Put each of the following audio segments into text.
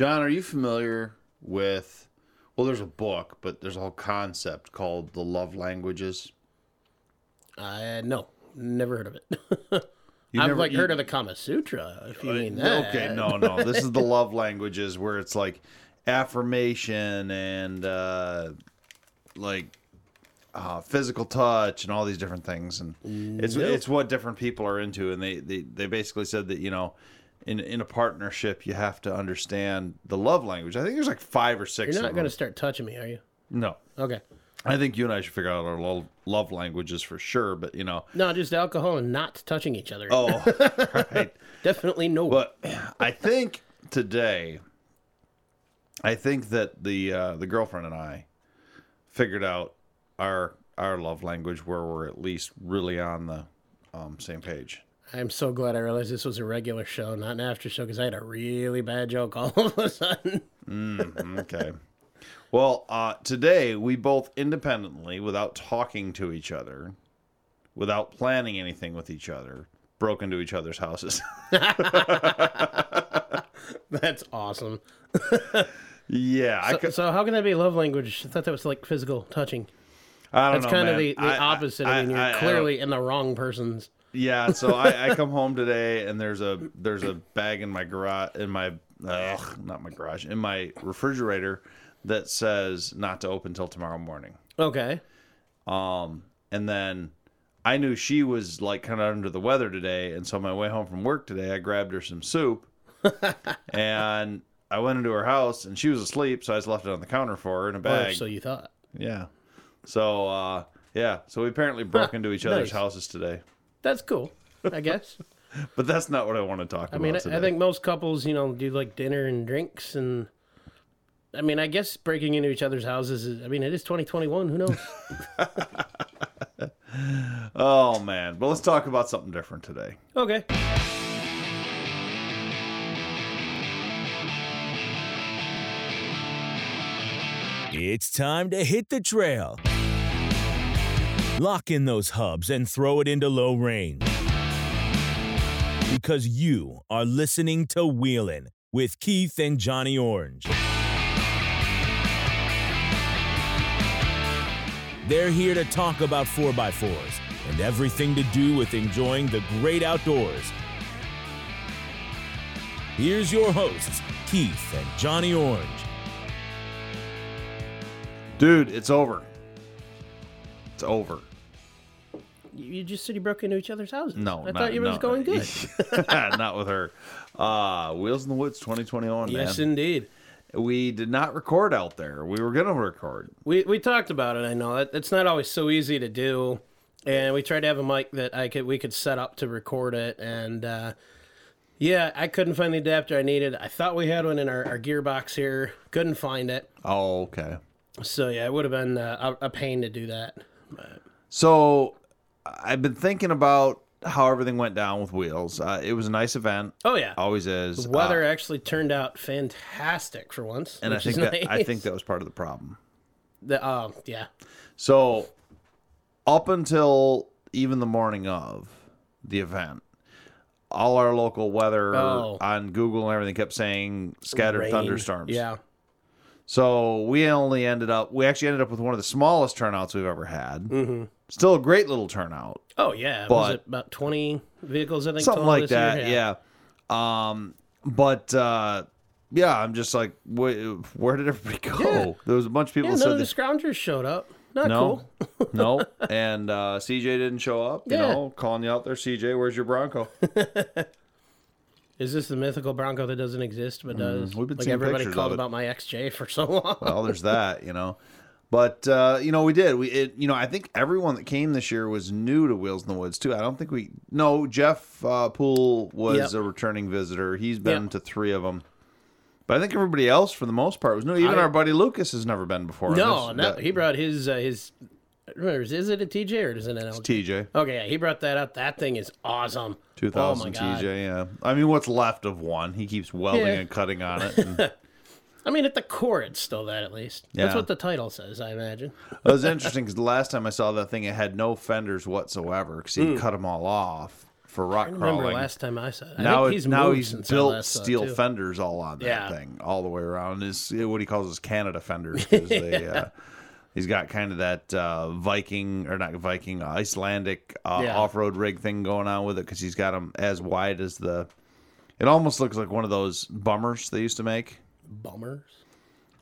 John, are you familiar with? Well, there's a book, but there's a whole concept called the love languages. Uh, no, never heard of it. You I've never- like you- heard of the Kama Sutra, if you mean that. Okay, no, no. This is the love languages where it's like affirmation and uh, like uh, physical touch and all these different things, and it's Nope. it's what different people are into, and they, they they basically said that you know. In, in a partnership, you have to understand the love language. I think there's like five or 6 You're not going to start touching me, are you? No, Okay. I think you and I should figure out our love, love languages for sure. But you know, No, just alcohol and not touching each other. oh, right. Definitely no. But I think today, I think that the uh, the girlfriend and I figured out our our love language where we're at least really on the um, same page. I'm so glad I realized this was a regular show, not an after show, because I had a really bad joke all of a sudden. Okay. well, uh, today we both independently, without talking to each other, without planning anything with each other, broke into each other's houses. That's awesome. yeah, I So, could. so how can that be love language? I thought that was like physical touching. I don't That's know, kind of the, the I- I- opposite. I, mean, you're I- I clearly in the wrong person's. Yeah, so I, I come home today and there's a there's a bag in my garage in my ugh, not my garage in my refrigerator that says not to open till tomorrow morning. Okay. Um, and then I knew she was like kind of under the weather today, and so on my way home from work today, I grabbed her some soup, and I went into her house and she was asleep, so I just left it on the counter for her in a Or bag. so you thought. Yeah, so uh, yeah, so we apparently broke into each other's nice. houses today, That's cool, I guess. but that's not what I want to talk I about mean, I, today. I think most couples, you know, do like dinner and drinks and. I mean, I guess breaking into each other's houses is. I mean, it is 2021. Who knows? Oh man, but let's talk about something different today. okay. It's time to hit the trail. Lock in those hubs and throw it into low range. Because you are listening to Wheelin' with Keith and Johnny Orange. They're here to talk about 4x4s and everything to do with enjoying the great outdoors. Here's your hosts, Keith and Johnny Orange. Dude, it's over. It's over. You just said you broke into each other's houses. No, I not, thought you were no. going good. not with her. Uh, Wheels in the Woods 2021, yes, man. indeed. We did not record out there. We were gonna record. We we talked about it. I know that it's not always so easy to do, and we tried to have a mic that I could we could set up to record it, and uh, yeah, I couldn't find the adapter I needed. I thought we had one in our, our gearbox here, couldn't find it. Oh, okay. So yeah, it would have been uh, a, a pain to do that. So I've been thinking about how everything went down with Wheels. Uh, it was a nice event. Oh yeah, Always is. the weather Uh, actually turned out fantastic for once, and I think that nice. I think that was part of the problem. the oh yeah, So, up until even the morning of the event, all our local weather Oh. on Google and everything kept saying scattered rain. thunderstorms. Yeah, So we only ended up, we actually ended up with one of the smallest turnouts we've ever had. Mm-hmm. Still a great little turnout. oh yeah. was it about twenty vehicles? I think Something like that. Yeah. Um, but, uh, yeah, I'm just like, wh- where did everybody go? Yeah. There was a bunch of people Yeah, none said of the scroungers showed up. Not No, cool. no, and uh, CJ didn't show up. You Yeah. know, calling you out there, CJ. Where's your Bronco? Is this the mythical Bronco that doesn't exist but does? Mm, we've been like seeing everybody pictures called of it. about my XJ for so long. well, there's that. You know, but uh, you know, we did. We, it, you know, I think everyone that came this year was new to Wheels in the Woods too. I don't think we. No, Jeff uh, Poole was Yep. a returning visitor. He's been Yep. to three of them. But I think everybody else, for the most part, was new. Even I- our buddy Lucas has never been before. no, This- no, that- he brought his uh, his. Remember, is it a TJ or is it an LJ? TJ. Okay, yeah, he brought that up. That thing is awesome. 2000 oh. TJ, yeah. I mean, what's left of one? He keeps welding Yeah. and cutting on it. And I mean, at the core, it's still that at least. That's what the title says, I imagine. It was interesting because the last time I saw that thing, it had no fenders whatsoever because he cut them all off for rock I remember crawling. last time I saw it. I now he's now he's built steel too. fenders all on that Yeah. thing all the way around. Is what he calls his Canada fenders. they, uh, he's got kind of that uh, Viking or not Viking Icelandic uh, Yeah. off-road rig thing going on with it because he's got them as wide as the. It almost looks like one of those bummers they used to make. Bummers.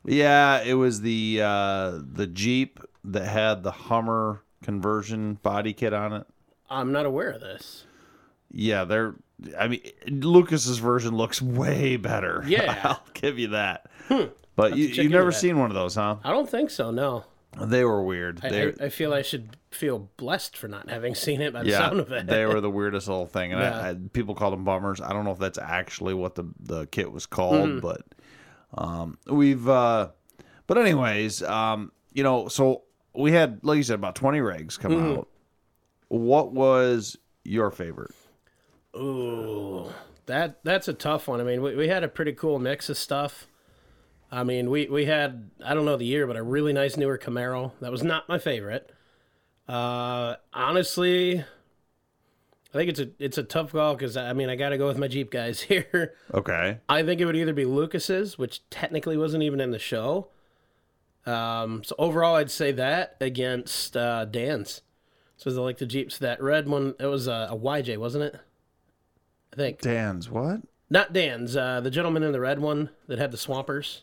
Yeah, it was the uh, the Jeep that had the Hummer conversion body kit on it. I'm not aware of this. Yeah, they're. I mean, Lucas's version looks way better. Yeah. I'll give you that. But you, you've never seen one of those, huh? I don't think so. No. They were weird. I, They, I, I feel I should feel blessed for not having seen it by the yeah, sound of it. they were the weirdest little thing, and Yeah. I, I, people called them bummers. I don't know if that's actually what the the kit was called, Mm-hmm. but um, we've. Uh, but anyways, um, you know, so we had, like you said, about twenty rigs come Mm-hmm. out. What was your favorite? Ooh, that that's a tough one. I mean, we, we had a pretty cool mix of stuff. I mean, we, we had I don't know the year, but a really nice newer Camaro. That was not my favorite. Uh, honestly, I think it's a it's a tough call because I mean I got to go with my Jeep guys here. Okay, I think it would either be Lucas's, which technically wasn't even in the show. Um, so overall, I'd say that against uh, Dan's. So like the Jeeps, that red one, it was a, a YJ, wasn't it? I think Dan's what? not Dan's. Uh, the gentleman in the red one that had the Swampers.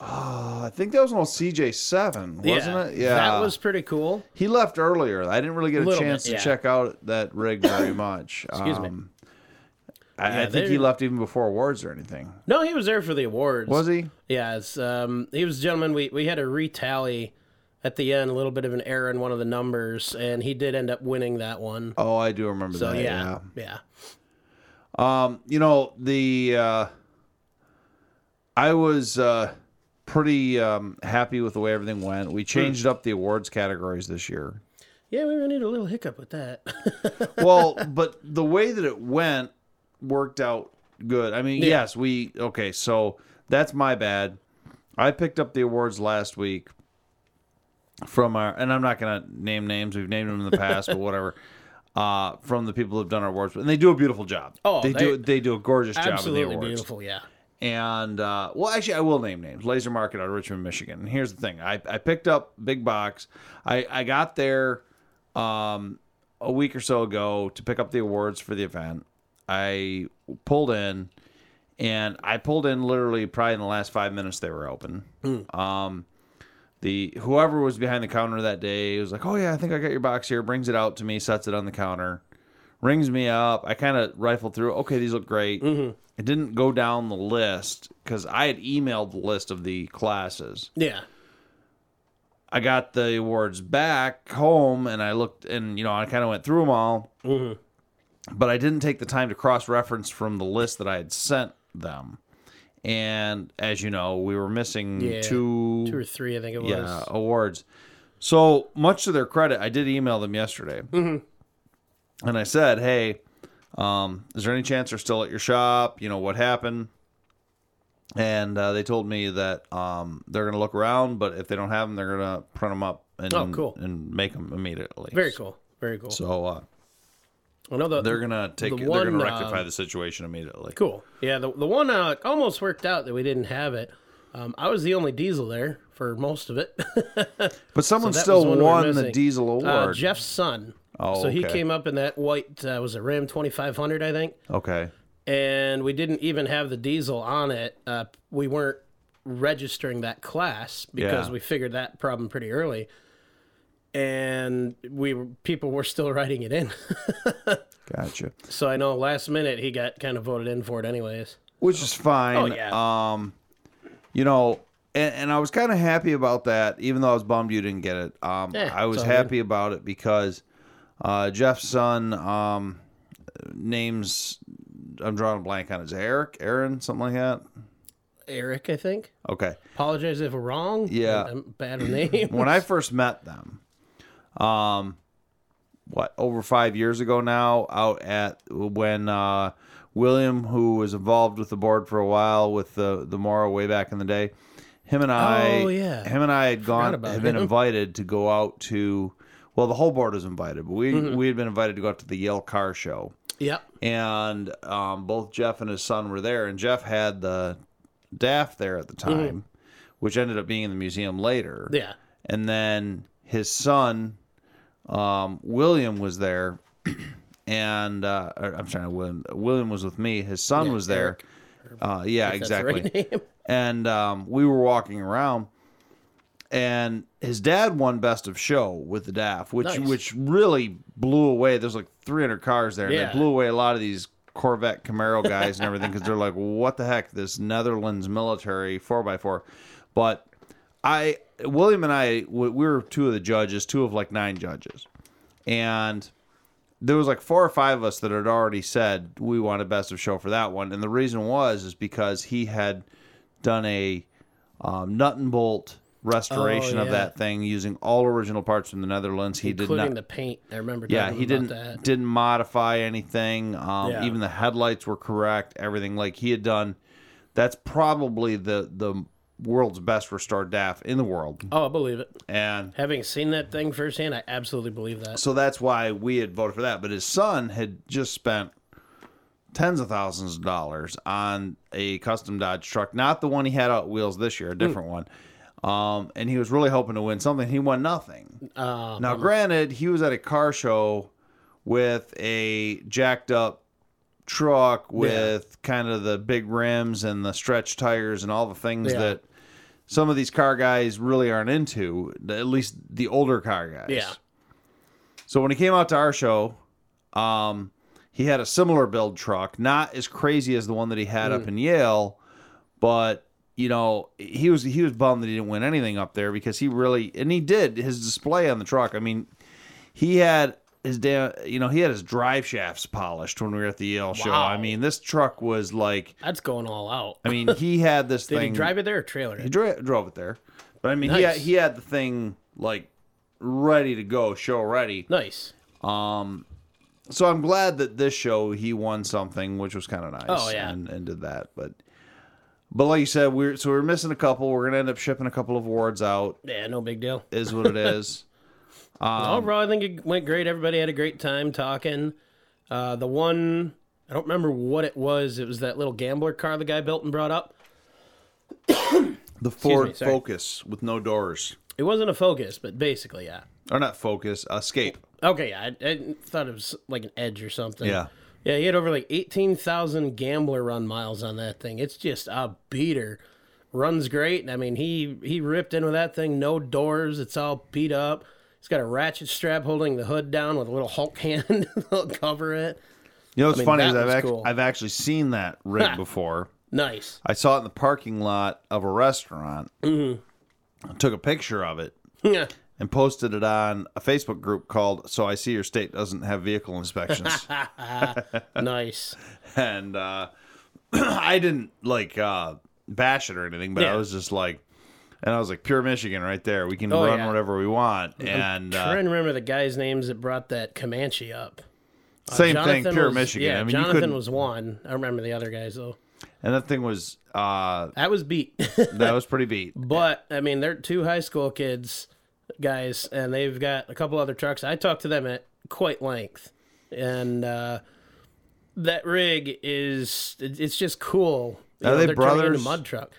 Oh, I think that was an old CJ7, wasn't it? Yeah, that was pretty cool. He left earlier. I didn't really get a Little chance bit, to check out that rig very much. Excuse me. Um, I, I Yeah, think he left even before awards or anything. No, he was there for the awards. Was he? Yes. um, he was a gentleman. We we had a retally at the end, a little bit of an error in one of the numbers, and he did end up winning that one. Oh, I do remember So that. yeah, yeah. Yeah. Um, you know the uh, I was uh, pretty um, happy with the way everything went. Hmm. We changed up the awards categories this year. Yeah, we need a little hiccup with that. Well, but the way that it went worked out good. I mean, Yeah. yes, we okay. So that's my bad. I picked up the awards last week from our, and I'm not gonna name names. We've named them in the past, but whatever. Uh, from the people who've done our awards, and they do a beautiful job. Oh, they, they- do they do a gorgeous job Absolutely beautiful. Yeah. And uh, well, actually, I will name names. Laser Market out of Richmond, Michigan. And here's the thing: I, I picked up big box. I I got there um, a week or so ago to pick up the awards for the event. I pulled in, and I pulled in literally probably in the last five minutes they were open. Um, the whoever was behind the counter that day was like, "Oh yeah, I think I got your box here." Brings it out to me, sets it on the counter, rings me up. I kind of rifled through. Okay, these look great. It didn't go down the list because I had emailed the list of the classes. Yeah. I got the awards back home and I looked and you know I kind of went through them all, but I didn't take the time to cross reference from the list that I had sent them. And as you know, we were missing Yeah. two, Two or three, I think it was. yeah awards. So much to their credit, I did email them yesterday, Mm-hmm. And I said, "Hey, um, is there any chance they're still at your shop? You know what happened?" And uh, they told me that um, they're going to look around, but if they don't have them, they're going to print them up and Oh, cool. and make them immediately. Very cool. Very cool. So uh, I know the, they're going to take. the They're going to rectify um, the situation immediately. cool. Yeah, the the one uh, almost worked out that we didn't have it. Um, I was the only diesel there for most of it. But someone that still was one we were won the diesel award. uh, Jeff's son. Oh, so he came up in that white uh, was a Ram 2500, I think. okay. and we didn't even have the diesel on it. Uh, we weren't registering that class because Yeah. we figured that problem pretty early, and we were, people were still writing it in. Gotcha. so I know last minute he got kind of voted in for it, anyways. which is fine. Oh, yeah. Um, you know, and, and I was kind of happy about that, even though I was bummed you didn't get it. Um, Eh, I was happy about it because uh, Jeff's son um, names I'm drawing a blank on. it. Is it Eric, Aaron, something like that? Eric, I think. Okay. Apologize if we're wrong. Yeah. I'm bad with names. when I first met them, um, what over five years ago now, out at when uh, William, who was involved with the board for a while with the the Mora way back in the day, him and I, Oh, yeah. him and I had gone, had been him. invited to go out to well, the whole board was invited, but we Mm-hmm. we had been invited to go out to the Yale Car Show, Yep. and um, both Jeff and his son were there, and Jeff had the DAF there at the time, which ended up being in the museum later. Mm-hmm. Yeah. and then his son um, William was there, and uh, I'm sorry, William, William was with me. His son Yeah, was there. Eric, Uh, yeah, exactly. right. And um, we were walking around, and his dad won best of show with the DAF, which Nice. which really blew away. There's like 300 cars there, and Yeah. they blew away a lot of these Corvette Camaro guys and everything because they're like, what the heck, this Netherlands military 4x4. But I, William and I, we we were two of the judges, two of like nine judges, and there was like four or five of us that had already said we wanted best of show for that one, and the reason was is because he had done a um, nut and bolt restoration Oh, of that thing using all original parts from the Netherlands. He did including not. the paint. I remember. yeah, he didn't That. didn't modify anything. Um, Yeah. Even the headlights were correct. Everything like he had done. That's probably the the world's best restored DAF in the world, Oh, I believe it. and Having seen that thing firsthand, I absolutely believe that. so that's why we had voted for that. But his son had just spent tens of thousands of dollars on a custom Dodge truck, not the one he had out wheels this year, a different one. Um, and he was really hoping to win something. He won nothing. Uh, Now, granted, he was at a car show with a jacked up truck with kind of the big rims and the stretch tires and all the things Yeah. that some of these car guys really aren't into, at least the older car guys. yeah. So when he came out to our show, um, he had a similar build truck, not as crazy as the one that he had Mm. up in Yale, but you know he was he was bummed that he didn't win anything up there because he really and he did his display on the truck. I mean, he had his damn you know he had his drive shafts polished when we were at the Yale show. I mean, this truck was like That's going all out. I mean he had this thing. Did thing. he drive it there or trailer He it? dro- drove it there, but I mean he had, he had the thing like ready to go, show ready. Nice. Um, So I'm glad that this show he won something, which was kind of nice. Oh, yeah. and, and did that. But but like you said, we're so we're missing a couple. We're gonna end up shipping a couple of awards out. Yeah, no big deal. Is what it is. Um, Overall, I think it went great. Everybody had a great time talking. Uh, the one, I don't remember what it was. It was that little gambler car the guy built and brought up. the Ford sorry. Focus with no doors, It wasn't a Focus, but basically, yeah. or not Focus, Escape. Okay, yeah. I, I thought it was like an Edge or something. Yeah. Yeah, he had over like 18,000 gambler run miles on that thing. It's just a beater. Runs great. I mean, he he ripped in with that thing, no doors. It's all beat up. He's got a ratchet strap holding the hood down with a little Hulk hand to cover it. You know what's mean, funny is I've act- cool. I've actually seen that rig before. Nice. I saw it in the parking lot of a restaurant. Mm-hmm. I took a picture of it Yeah. And posted it on a Facebook group called "So I See Your State Doesn't Have Vehicle Inspections." nice. and uh, I didn't like uh, bash it or anything, but I was just like, and I was like, pure Michigan right there. We can Oh, run yeah. whatever we want, and uh, trying to remember the guys' names that brought that Comanche up. Uh, same thing, Jonathan pure was- Michigan. Yeah, I mean, you Jonathan couldn't, was one. I remember the other guys though. and that thing was uh, That was beat. that was pretty beat. But I mean, they're two high school kids, guys, and they've got a couple other trucks. I talked to them at quite length, and uh, that rig is it's just cool. You Are they they're turning into brothers? mud truck.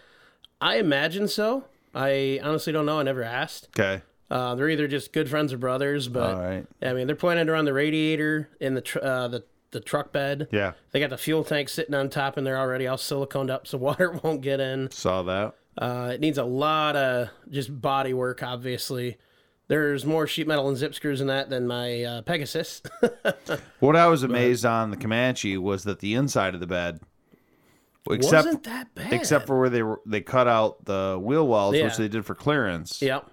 I imagine so. I honestly don't know. I never asked. Okay, Uh, they're either just good friends or brothers, but right, I mean, they're planning to run the radiator in the tr- uh, the the truck bed. yeah, They got the fuel tank sitting on top, and they're already all siliconed up, so water won't get in. saw that. Uh, it needs a lot of just body work, obviously. There's more sheet metal and zip screws in that than my uh, Pegasus. What I was amazed on the Comanche was that the inside of the bed, except Wasn't that bad? except for where they were, they cut out the wheel wells, which they did for clearance, Yep.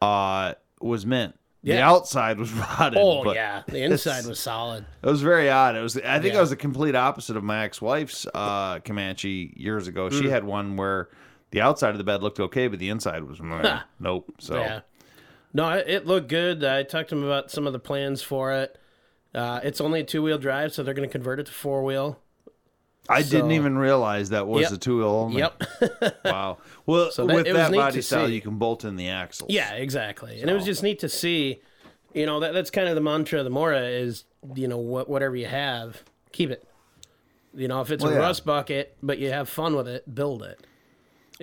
uh, was mint. The outside was rotted. Oh, but yeah. The inside was solid. It was very odd. It was. I think Yeah. I was the complete opposite of my ex-wife's uh, Comanche years ago. Mm. She had one where the outside of the bed looked okay, but the inside was meh. nope. So Yeah. No, it, looked good. I talked to him about some of the plans for it. Uh, it's only a two wheel drive, so they're going to convert it to four wheel. I didn't even realize that was Yep. a two wheel only. Yep. Wow. Well, So that- with it that body style, see. you can bolt in the axles. yeah, exactly. And it was just neat to see you know that that's kind of the mantra of the Mora is you know what whatever you have, keep it. You know, if it's Well, a yeah. rust bucket, but you have fun with it, build it.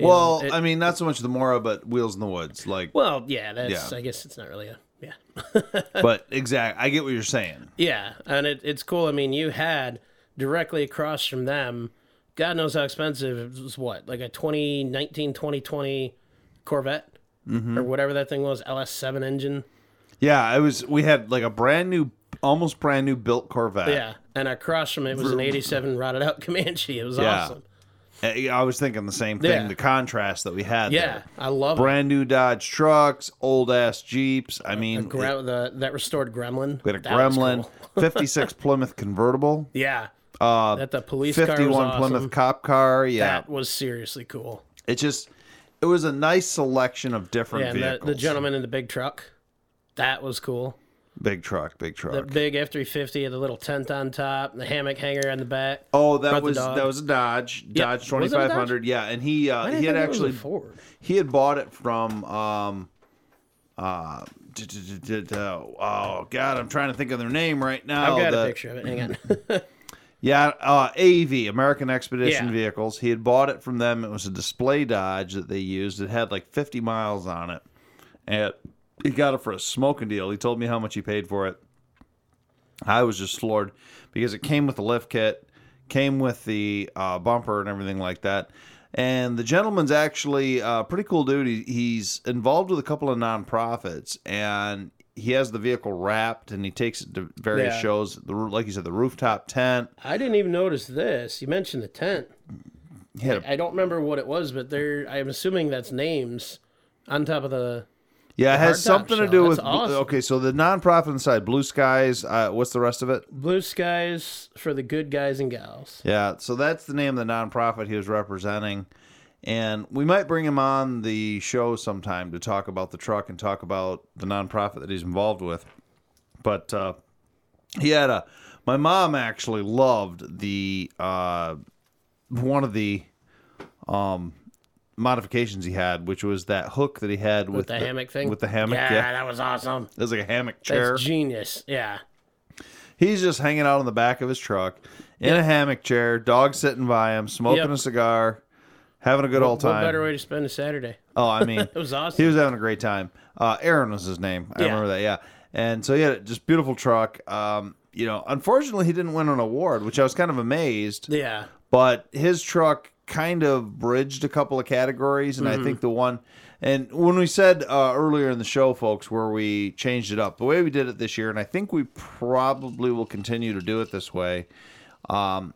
Well, know, it- I mean, not so much the Mora, but Wheels in the Woods. Like, well, yeah, that's Yeah. I guess it's not really a yeah. but exact. I get what you're saying. Yeah, and it, it's cool. I mean, you had directly across from them, God knows how expensive it was. What like a 2019, 2020 Corvette Mm-hmm. or whatever that thing was, LS7 engine. Yeah, I was. We had like a brand new, almost brand new built Corvette. Yeah, and across from it was an '87 rotted out Comanche. It was Yeah. awesome. I I was thinking the same thing. Yeah. The contrast that we had. Yeah, there. I love it. brand new Dodge trucks, old ass Jeeps. I mean, Gra- the that restored Gremlin. we had a That Gremlin, cool. 56 Plymouth convertible, Yeah, uh, that the police 51 awesome. Plymouth cop car. Yeah, That was seriously cool. it just it was a nice selection of different Yeah, and the, vehicles. the gentleman in the big truck. That was cool. Big truck, big truck. The big F three fifty, the little tent on top, the hammock hanger on the back. Oh, that was that was a Dodge, Dodge twenty it five hundred. Yeah, and he uh, he had didn't think it was a actually Ford. he had bought it from um uh oh god, I'm trying to think of their name right now. I've got The- a picture of it. Hang on. Yeah, uh, AEV American Expedition Yeah. Vehicles. He had bought it from them. It was a display Dodge that they used. It had like 50 miles on it, and he got it for a smoking deal. He told me how much he paid for it. I was just floored because it came with the lift kit, came with the uh, bumper and everything like that. And the gentleman's actually a pretty cool dude. He, he's involved with a couple of nonprofits, and he has the vehicle wrapped, and he takes it to various Yeah. shows. The like you said, the rooftop tent. I didn't even notice this. You mentioned the tent. He had a I don't remember what it was, but there. I'm assuming that's names on top of the. Yeah, it has something to do That's with awesome. okay. So the nonprofit inside Blue Skies. Uh, what's the rest of it? Blue skies for the good guys and gals. Yeah, so that's the name of the nonprofit he was representing, and we might bring him on the show sometime to talk about the truck and talk about the nonprofit that he's involved with. But uh, he had a. My mom actually loved the uh, one of the um, modifications he had, which was that hook that he had with, With the hammock thing? With the hammock, Yeah, yeah. that was awesome. It was like a hammock chair. That's genius. Yeah. He's just hanging out on the back of his truck in a hammock chair, dog sitting by him, smoking Yep. a cigar, having a good old time. What better way to spend a Saturday? Oh, I mean, It was awesome. he was having a great time. Uh, Aaron was his name. I Yeah. remember that. Yeah, and so he had just beautiful truck. Um, you know, unfortunately, he didn't win an award, which I was kind of amazed. yeah. But his truck kind of bridged a couple of categories, and Mm-hmm. I think the one. And when we said uh, earlier in the show, folks, where we changed it up, the way we did it this year, and I think we probably will continue to do it this way, um,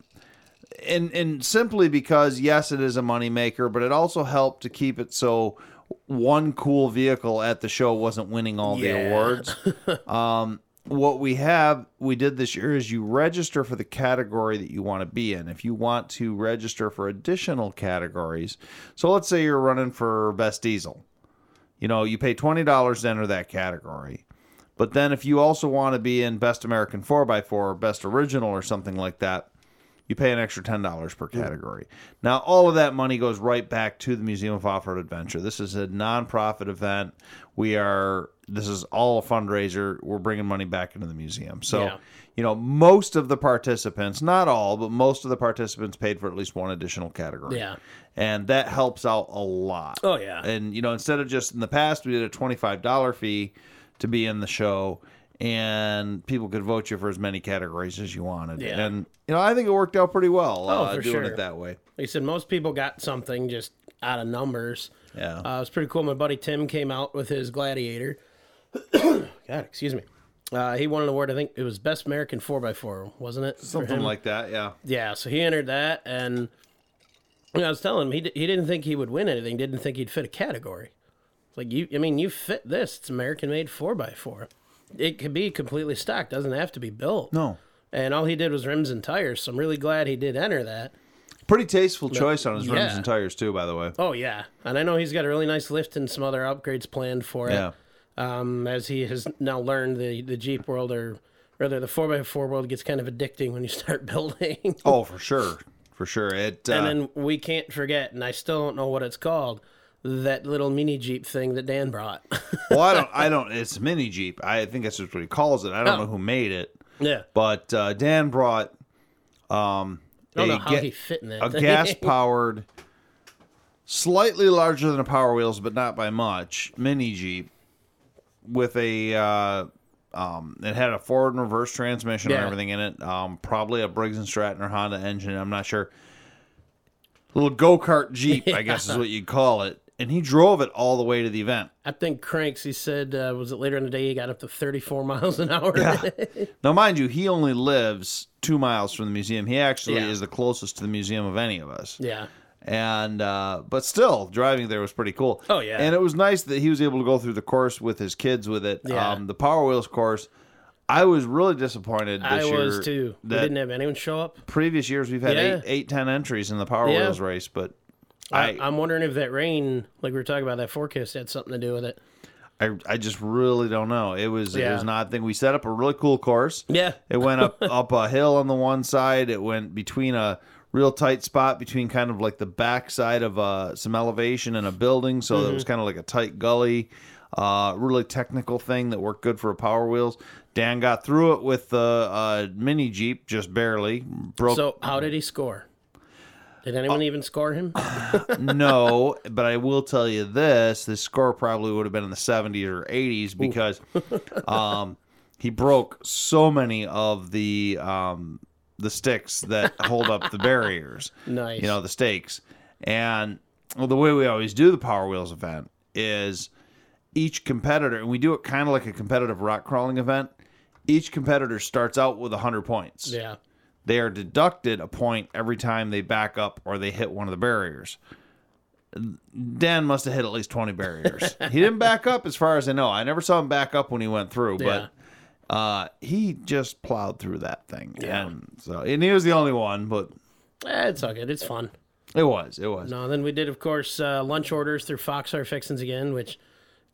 and and simply because yes, it is a moneymaker, but it also helped to keep it so one cool vehicle at the show wasn't winning all the awards. um, what we have we did this year is you register for the category that you want to be in. If you want to register for additional categories, so let's say you're running for best diesel, you know, you pay twenty dollars to enter that category. But then if you also want to be in best American 4x4 or best original or something like that, you pay an extra ten dollars per category. Now, all of that money goes right back to the Museum of Off-Road Adventure. This is a nonprofit event. We are. This is all a fundraiser. We're bringing money back into the museum. So, Yeah. you know, most of the participants, not all, but most of the participants paid for at least one additional category. Yeah. and that helps out a lot. Oh, yeah. And you know, instead of just in the past, we did a twenty-five dollar fee to be in the show, and people could vote you for as many categories as you wanted. Yeah. And you know, I think it worked out pretty well. Oh, uh, for doing sure. it that way. Like I said, most people got something just out of numbers. Yeah. Uh, it was pretty cool. My buddy Tim came out with his Gladiator. God, excuse me. Uh, he won an award. I think it was Best American 4x4, wasn't it? Something like that. Yeah. Yeah, so he entered that, and I was telling him he, d- he didn't think he would win anything. Didn't think he'd fit a category. It's like you, I mean, you fit this. It's American made 4x4. It could be completely stock. Doesn't have to be built. No. And all he did was rims and tires. So I'm really glad he did enter that. Pretty tasteful choice on his rims and tires too. By the way. Oh yeah, and I know he's got a really nice lift and some other upgrades planned for it. Yeah. Um, as he has now learned, the the Jeep world or rather the four x four world gets kind of addicting when you start building. Oh, for sure. For sure. It. Uh, and then we can't forget, and I still don't know what it's called, that little mini Jeep thing that Dan brought. Well, I don't. I don't. It's mini Jeep. I think that's just what he calls it. I don't Oh. know who made it, yeah. but uh, Dan brought um, I don't a know how ga- he fit in that. a gas powered, slightly larger than a Power Wheels, but not by much, mini Jeep with a. Uh, um, it had a forward and reverse transmission and everything in it. Um, probably a Briggs and Stratton or Honda engine. I'm not sure. Little go kart Jeep, I guess is what you'd call it. And he drove it all the way to the event. I think Cranks, he said, uh, was it later in the day he got up to 34 miles an hour? Yeah. Now, mind you, he only lives two miles from the museum. He actually Yeah. is the closest to the museum of any of us. yeah. and uh, but still driving there was pretty cool. Oh, yeah. and it was nice that he was able to go through the course with his kids with it. Yeah. Um, the Power Wheels course, I was really disappointed this I year. was too. We didn't have anyone show up. previous years we've had Yeah. eight, eight, ten entries in the Power. Wheels race, but I, I, I'm wondering if that rain, like we were talking about, that forecast had something to do with it. I, I just really don't know. It was it Yeah. was not thing. We set up a really cool course. Yeah. It went up up a hill on the one side. It went between a real tight spot between kind of like the back side of uh, some elevation and a building, so it Mm-hmm. was kind of like a tight gully. Uh, really technical thing that worked good for a Power Wheels. Dan got through it with the uh, mini Jeep just barely broke. So, how did he score? Did anyone even score him? no, but I will tell you this: the score probably would have been in the 70s or 80s because um, he broke so many of the um, the sticks that hold up the barriers. Nice. You know, the stakes. And well, the way we always do the Power Wheels event is each competitor, and we do it kind of like a competitive rock crawling event. Each competitor starts out with 100 points yeah. They are deducted a point every time they back up or they hit one of the barriers. Dan must have hit at least 20 barriers. he didn't back up as far as I know. I never saw him back up when he went through, Yeah. but uh, he just plowed through that thing. Yeah. And so and he was the only one, but Eh, it's all good. It's fun. it was. It was. No, then we did, of course, uh, lunch orders through Foxfire Fixins again, which,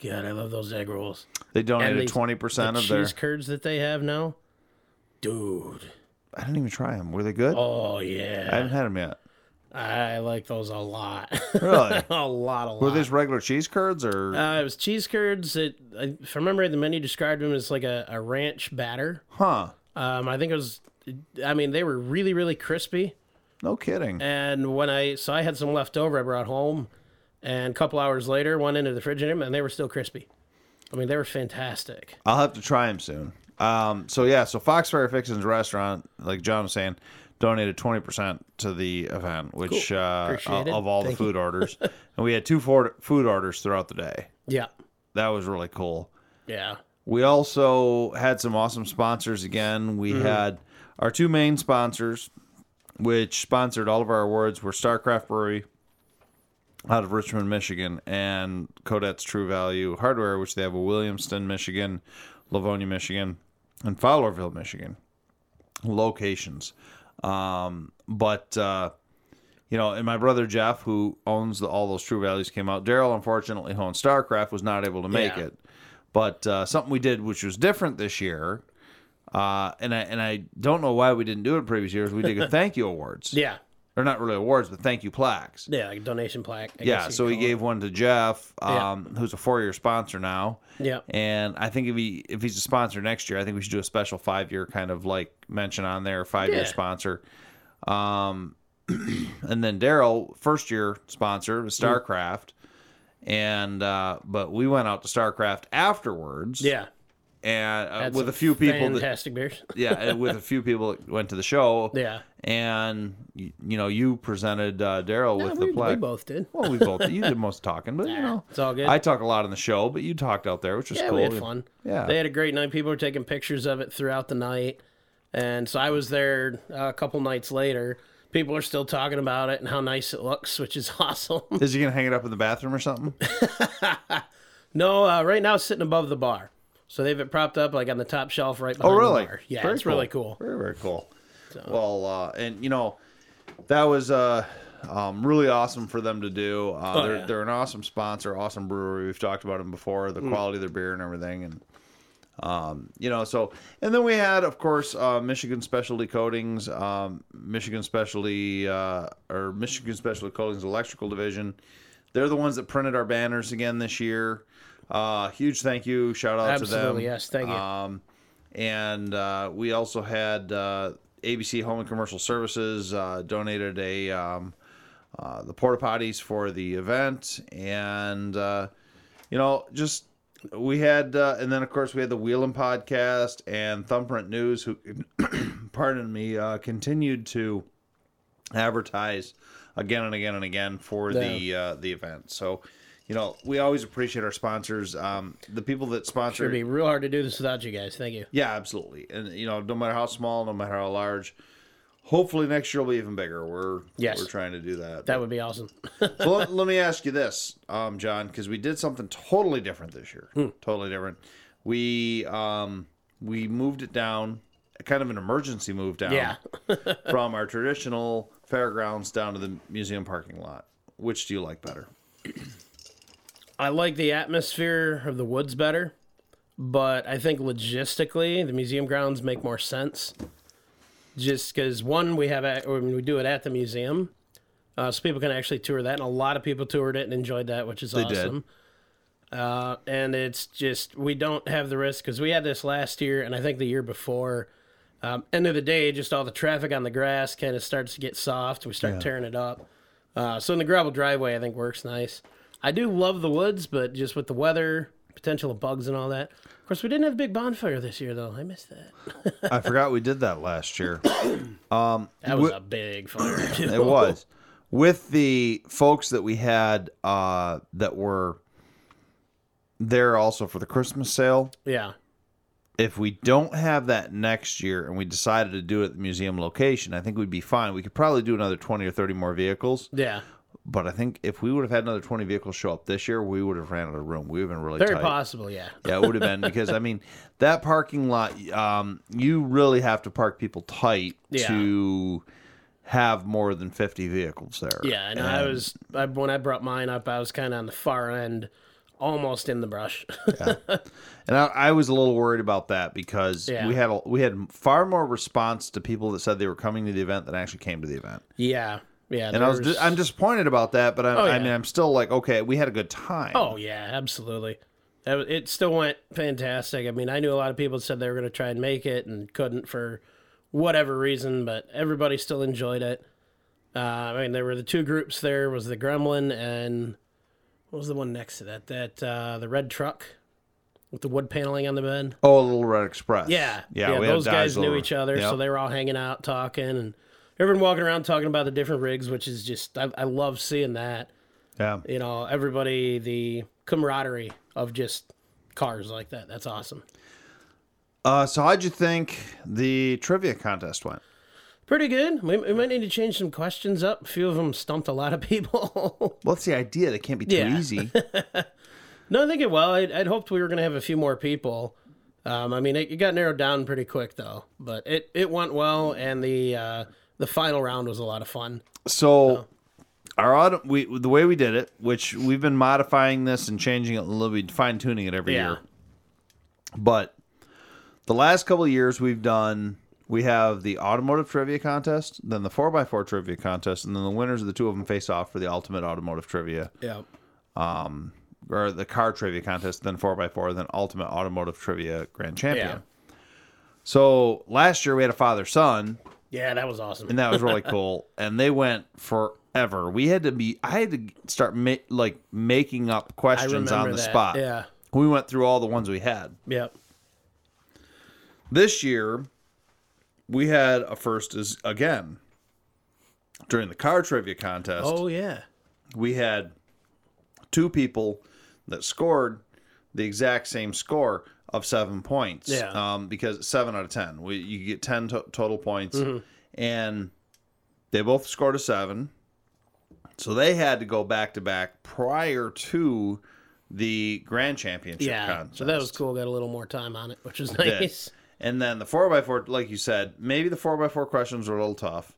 God, I love those egg rolls. They donated these- 20% the of their cheese curds that they have now. Dude. I didn't even try them. Were they good? Oh, yeah. I haven't had them yet. I like those a lot. Really? a lot, a lot. Were these regular cheese curds or Uh, it was cheese curds. It, I- if I remember, the menu described them as like a, a ranch batter. huh? Um, I think it was. I mean, they were really, really crispy. No kidding. And when I so I had some left over, I brought home, and a couple hours later, went into the fridge and they were still crispy. I mean, they were fantastic. I'll have to try them soon. Um, so yeah, so Foxfire Fixins restaurant, like John was saying, donated twenty percent to the event, which uh, Appreciate of all Thank the food orders, and we had two food orders throughout the day. Yeah, That was really cool. yeah, We also had some awesome sponsors again. We Mm-hmm. had our two main sponsors, which sponsored all of our awards, were Starcraft Brewery out of Richmond, Michigan, and Codet's True Value Hardware, which they have in Williamston, Michigan, Livonia, Michigan, and Fowlerville, Michigan locations. Um, but uh, you know, and my brother Jeff, who owns the, all those True Values, came out. Daryl, unfortunately, who owns Starcraft, was not able to make Yeah. it. But uh, something we did, which was different this year, uh, and I and I don't know why we didn't do it previous years. We did a thank you awards. yeah, They're not really awards, but thank you plaques. yeah. Like a donation plaque. I Yeah, guess so he it. gave one to Jeff, Yeah. um, who's a four-year sponsor now. Yeah, And I think if he if he's a sponsor next year, I think we should do a special five-year kind of like mention on there, five-year Yeah. sponsor. Um, and then Daryl, first-year sponsor was Mm. StarCraft, and uh, but we went out to StarCraft afterwards. yeah. And uh, with a few people that fantastic beers. yeah, with a few people that went to the show. Yeah, and you, you know you presented uh, Daryl Yeah, with we, the we both did. Well, we both did you did most talking, but you know It's all good. I talk a lot in the show, but you talked out there, which was yeah, cool. we had fun. Yeah. they had a great night. People were taking pictures of it throughout the night, and so I was there uh, a couple nights later. People are still talking about it and how nice it looks, which is awesome. Is he gonna hang it up in the bathroom or something? no, uh, right now it's sitting above the bar, so they have it propped up like on the top shelf right behind Oh, really? the bar. Yeah, Very it's really cool. Very very cool. Well, uh, and you know that was uh, um, really awesome for them to do. Uh, Oh, they're yeah. they're an awesome sponsor, awesome brewery. We've talked about them before, Mm. the quality of their beer and everything, and um, you know, so and then we had, of course, uh, Michigan Specialty Coatings, um, Michigan Specialty uh, or Michigan Specialty Coatings Electrical Division. they're the ones that printed our banners again this year. Uh, huge thank you, shout out to them. Absolutely, yes, thank you. Um, and uh, we also had uh, ABC Home and Commercial Services uh, donated a um, uh, the porta potties for the event, and uh, you know just we had, uh, and then of course we had the Wheeling podcast and Thumbprint News, who, pardon me, uh, continued to advertise again and again and again for the uh, the event. So. You know, we always appreciate our sponsors. Um, the people that sponsor It'd be real hard to do this without you guys. Thank you. yeah, absolutely. And you know, no matter how small, no matter how large, hopefully next year will be even bigger. We're Yes. we're trying to do that. That would be awesome. so let, let me ask you this, um, John, because we did something totally different this year. Hmm. Totally different. We um we moved it down, kind of an emergency move down Yeah. from our traditional fairgrounds down to the museum parking lot. Which do you like better? I like the atmosphere of the woods better, but I think logistically the museum grounds make more sense. Just because one, we have at, or we do it at the museum, uh, so people can actually tour that, and a lot of people toured it and enjoyed that, which is did. awesome. Uh, and it's just we don't have the risk because we had this last year, and I think the year before. Um, end of the day, just all the traffic on the grass kind of starts to get soft. We start tearing it up. Uh, so in the gravel driveway, I think works nice. I do love the woods, but just with the weather, potential of bugs and all that. Of course, we didn't have a big bonfire this year, though. I missed that. I forgot we did that last year. That was a big fire. Too. It was with the folks that we had uh, that were there also for the Christmas sale. Yeah. If we don't have that next year and we decided to do it at the museum location, I think we'd be fine. We could probably do another 20 or 30 more vehicles. Yeah. But I think if we would have had another 20 vehicles show up this year, we would have ran out of room. We would have been really Very tight. possible, yeah. Yeah, it would have been because I mean that parking lot. Um, you really have to park people tight Yeah. to have more than fifty vehicles there. Yeah, and I was I, when I brought mine up, I was kind of on the far end, almost in the brush. and I, I was a little worried about that because Yeah. we had a, we had far more response to people that said they were coming to the event than actually came to the event. yeah, yeah. And I was I'm disappointed about that, but I, Oh, I yeah. mean I'm still like okay, we had a good time. Oh yeah, absolutely. It still went fantastic. I mean, I knew a lot of people said they were going to try and make it and couldn't for whatever reason, but everybody still enjoyed it. Uh, I mean, there were the two groups. There was the Gremlin and what was the one next to that? That uh, the red truck with the wood paneling on the bed. Oh, a Little Red Express. Yeah, yeah. yeah. those guys knew over- each other, so they were all hanging out, talking, and everyone walking around talking about the different rigs, which is just I, I love seeing that. yeah. You know, everybody the camaraderie of just cars like that. That's awesome. Uh, so how'd you think the trivia contest went? Pretty good. We, we might need to change some questions up. A few of them stumped a lot of people. Well, that's the idea. They can't be too Yeah. easy. no, I think it well. I'd, I'd hoped we were going to have a few more people. Um, I mean, it, it got narrowed down pretty quick though, but it, it went well, and the uh, the final round was a lot of fun. So our auto, we the way we did it, which we've been modifying this and changing it a little bit, fine tuning it every Yeah. year. But the last couple of years we've done we have the automotive trivia contest, then the 4x4 trivia contest, and then the winners of the two of them face off for the ultimate automotive trivia Yeah. Um, or the car trivia contest, then 4x4, then ultimate automotive trivia grand champion. Yeah. So last year we had a father son, Yeah, that was awesome. and that was really cool. And they went forever. We had to be. I had to start ma- like making up questions on the that. spot. Yeah. We went through all the ones we had. Yep. This year, we had a first is again during the car trivia contest. Oh yeah. we had two people that scored the exact same score of seven points. Yeah. Um, because seven out of ten, we you get ten to- total points, Mm-hmm. and they both scored a seven. So they had to go back to back prior to the grand championship Yeah. contest. So that was cool. Got a little more time on it, which Did. nice. And then the four x four, like you said, maybe the four x four questions were a little tough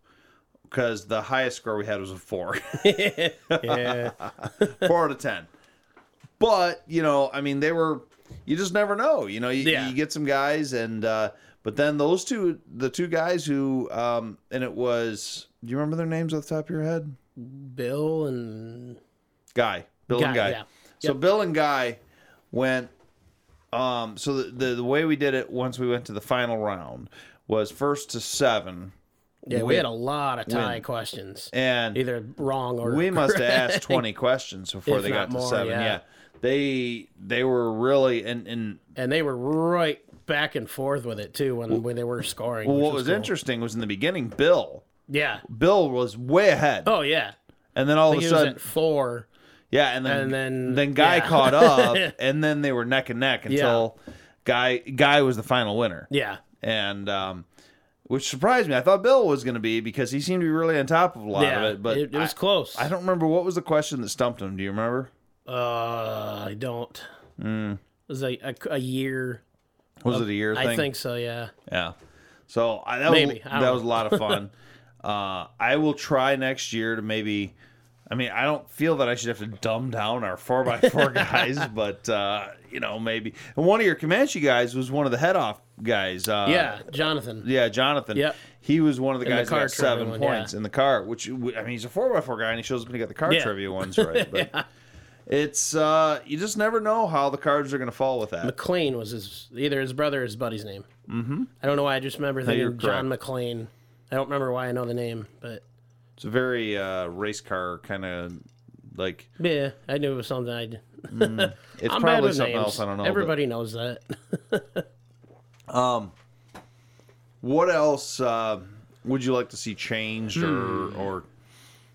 because the highest score we had was a four. Yeah. four out of ten. But you know, I mean, they were. You just never know. You know, you, Yeah. you get some guys, and uh, but then those two, the two guys who, um, and it was. Do you remember their names off the top of your head? Bill and Guy, Bill and Guy, Guy. yeah. So Yep. Bill and Guy went. Um, so the, the the way we did it once we went to the final round was first to seven, Yeah, we Win. had a lot of tie Win. questions, and either wrong or we must have asked twenty questions before If they got to more, seven. yeah. Yeah. They they were really and and and they were right back and forth with it too when, when they were scoring. well, what was cool. interesting was in the beginning, Bill Yeah. Bill was way ahead, Oh yeah. and then all of a he was sudden, four. yeah, and then and then- then Guy yeah. caught up, and then they were neck and neck until Guy Guy was the final winner. Yeah. and um, which surprised me. I thought Bill was going to be because he seemed to be really on top of a lot yeah. of it. But it, it was I, close. I don't remember what was the question that stumped him. Do you remember? Uh, I don't. Mm. It was a, a, a year. Was it a year I think so. Yeah. Yeah. So I, that Maybe. was I that was a lot of fun. uh, I will try next year to maybe. I mean, I don't feel that I should have to dumb down our four by four guys, but uh, you know, maybe. And one of your Comanche guys was one of the head off guys. Uh, yeah. Jonathan. Yeah, Jonathan. Yep. He was one of the In the guys that got seven one, points in the car, which I mean, he's a four by four guy, and he shows up and he got the car Yeah. trivia ones right. But it's uh, you just never know how the cards are going to fall with that. McLean was his either his brother or his buddy's name. Mm-hmm. I don't know why. I just remember thinking John. McLean. I don't remember why I know the name, but It's a very uh, race car kind of like. yeah, I knew it was something I. did. It's I'm probably something names. else. I don't know. but- Everybody knows that. Um, what else uh, would you like to see changed, Hmm. or or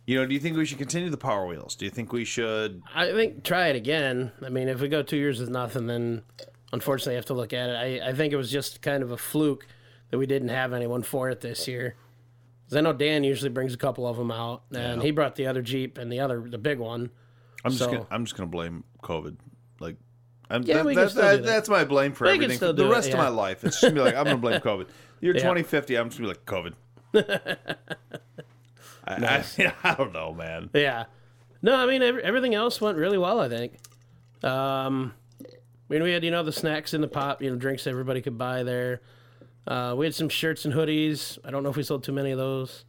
you know, do you think we should continue the Power Wheels? Do you think we should? I think try it again. I mean, if we go two years with nothing, then unfortunately I have to look at it. I, I think it was just kind of a fluke that we didn't have anyone for it this year. Because I know Dan usually brings a couple of them out, and he brought the other Jeep and the other the big one. I'm just gonna, I'm just gonna blame COVID. Like, I'm, Yeah, that, we can that- that- do that. that's my blame for We can everything. still For the do it, rest of my life, it's just gonna be like I'm gonna blame COVID. Year Yeah. 2050, I'm just gonna be like COVID. I, I, I don't know, man. Yeah. No, I mean every, everything else went really well. I think. Um, I mean, we had you know the snacks in the pop, you know, drinks everybody could buy there. Uh, we had some shirts and hoodies. I don't know if we sold too many of those.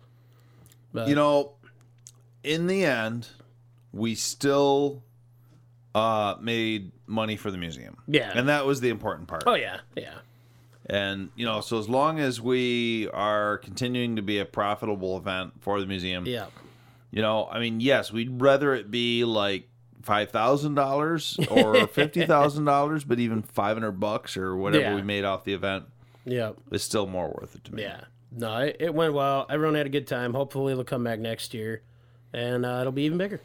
But You know, in the end, we still uh, made money for the museum. Yeah. and that was the important part. oh yeah, yeah, And you know, so as long as we are continuing to be a profitable event for the museum, yeah. you know, I mean, yes, we'd rather it be like five thousand dollars or fifty thousand dollars, but even five hundred bucks or whatever Yeah. we made off the event Yeah, is still more worth it to me. yeah. No, it, it went well. Everyone had a good time. Hopefully, it'll come back next year, and uh, it'll be even bigger.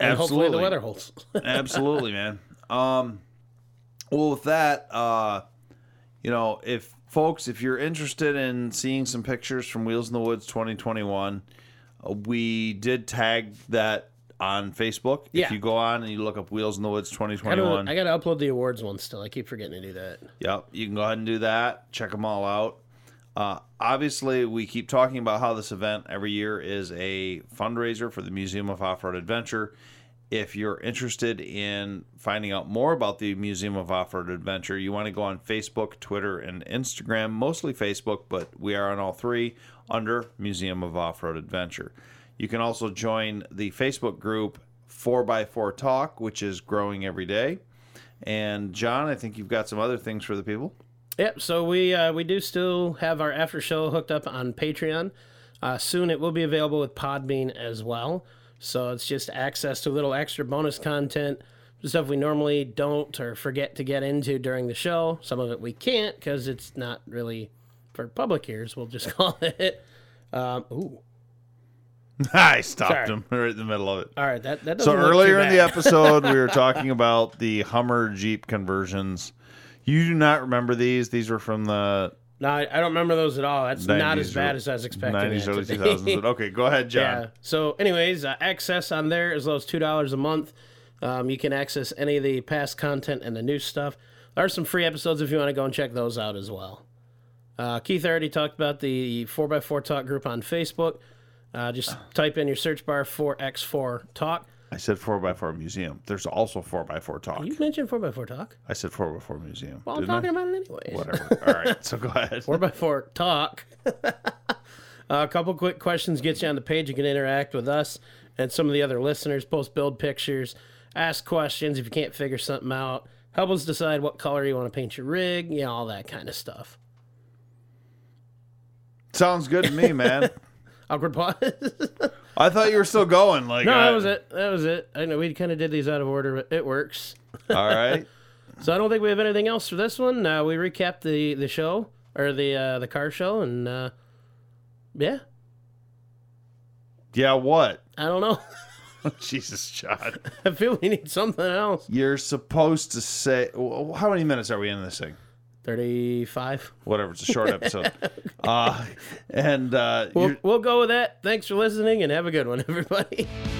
And Absolutely. hopefully, the weather holds. Absolutely, man. Um, well, with that, uh, you know, if folks, if you're interested in seeing some pictures from Wheels in the Woods 2021, uh, we did tag that on Facebook. Yeah. If you go on and you look up Wheels in the Woods 2021, I gotta upload the awards one still. I keep forgetting to do that. Yep, you can go ahead and do that. Check them all out. Uh, obviously, we keep talking about how this event every year is a fundraiser for the Museum of Off Road Adventure. If you're interested in finding out more about the Museum of Off Road Adventure, you want to go on Facebook, Twitter, and Instagram, mostly Facebook, but we are on all three under Museum of Off Road Adventure. You can also join the Facebook group 4x4 Talk, which is growing every day. And John, I think you've got some other things for the people. Yep. So we uh, we do still have our after show hooked up on Patreon. Uh, soon it will be available with Podbean as well. So it's just access to a little extra bonus content, stuff we normally don't or forget to get into during the show. Some of it we can't because it's not really for public ears. We'll just call it. Um, ooh. I stopped Sorry. him right in the middle of it. All right. That that So doesn't look too earlier in the episode, we were talking about the Hummer Jeep conversions. You do not remember these? These were from the No, I, I don't remember those at all. That's not 90s as bad as I was expecting. 90s, early 2000s. Okay, go ahead, John. Yeah. So, anyways, uh, access on there as low as two dollars a month. Um, you can access any of the past content and the new stuff. There are some free episodes if you want to go and check those out as well. Uh, Keith already talked about the 4x4 Talk group on Facebook. Uh, just type in your search bar 4x4 Talk. I said 4x4 Museum. There's also 4x4 Talk. You mentioned 4x4 Talk. I said 4x4 Museum. Well, I'm didn't I? talking about it anyway. Whatever. All right, so go ahead. 4x4 Talk. a couple quick questions get you on the page. You can interact with us and some of the other listeners post build pictures, ask questions if you can't figure something out, help us decide what color you want to paint your rig, you know, all that kind of stuff. Sounds good to me, man. Awkward pause. I thought you were still going. Like, no, I- that was it. That was it. I know we kind of did these out of order, but it works. All right. So I don't think we have anything else for this one. Uh, we recapped the the show or the uh, the car show, and uh, yeah, Yeah. What? I don't know. Jesus, John. I feel we need something else. You're supposed to say. How many minutes are we in this thing? Thirty five. Whatever. It's a short episode. uh, and uh, We'll, we'll go with that. Thanks for listening, and have a good one, everybody.